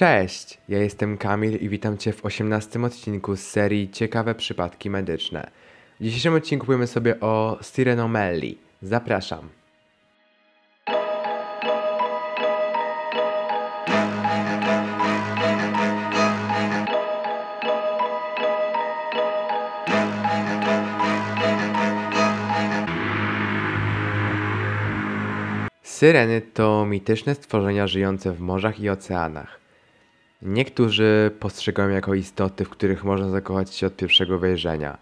Cześć, ja jestem Kamil i witam Cię w 18 odcinku z serii Ciekawe przypadki medyczne. W dzisiejszym odcinku powiemy sobie o Sirenomelli. Zapraszam. Syreny to mityczne stworzenia żyjące w morzach i oceanach. Niektórzy postrzegają jako istoty, w których można zakochać się od pierwszego wejrzenia,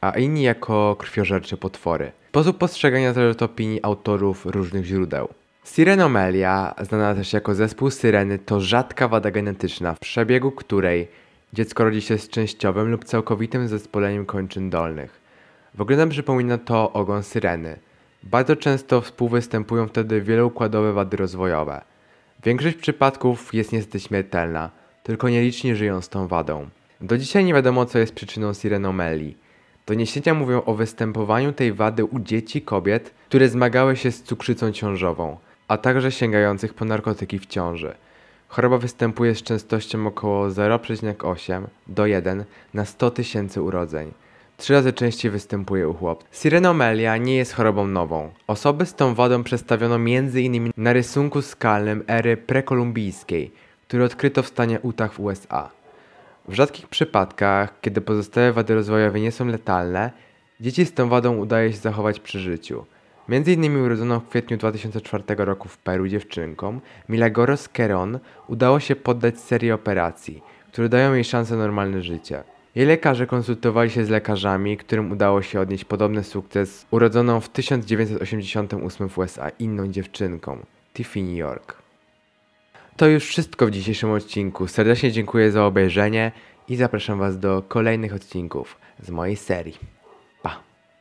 a inni jako krwiożercze potwory. Sposób postrzegania zależy od opinii autorów różnych źródeł. Sirenomelia, znana też jako zespół syreny, to rzadka wada genetyczna, w przebiegu której dziecko rodzi się z częściowym lub całkowitym zespoleniem kończyn dolnych. Wyglądem przypomina to ogon syreny. Bardzo często współwystępują wtedy wieloukładowe wady rozwojowe. Większość przypadków jest niestety śmiertelna, tylko nieliczni żyją z tą wadą. Do dzisiaj nie wiadomo, co jest przyczyną sirenomelii. Doniesienia mówią o występowaniu tej wady u dzieci kobiet, które zmagały się z cukrzycą ciążową, a także sięgających po narkotyki w ciąży. Choroba występuje z częstością około 0,8 do 1 na 100 tysięcy urodzeń. Trzy razy częściej występuje u chłopców. Sirenomelia nie jest chorobą nową. Osoby z tą wadą przedstawiono m.in. na rysunku skalnym ery prekolumbijskiej, który odkryto w stanie Utah w USA. W rzadkich przypadkach, kiedy pozostałe wady rozwojowe nie są letalne, dzieci z tą wadą udaje się zachować przy życiu. Między innymi urodzoną w kwietniu 2004 roku w Peru dziewczynkom, Milagros Queron udało się poddać serii operacji, które dają jej szansę na normalne życie. Jej lekarze konsultowali się z lekarzami, którym udało się odnieść podobny sukces urodzoną w 1988 w USA inną dziewczynką, Tiffany York. To już wszystko w dzisiejszym odcinku. Serdecznie dziękuję za obejrzenie i zapraszam Was do kolejnych odcinków z mojej serii.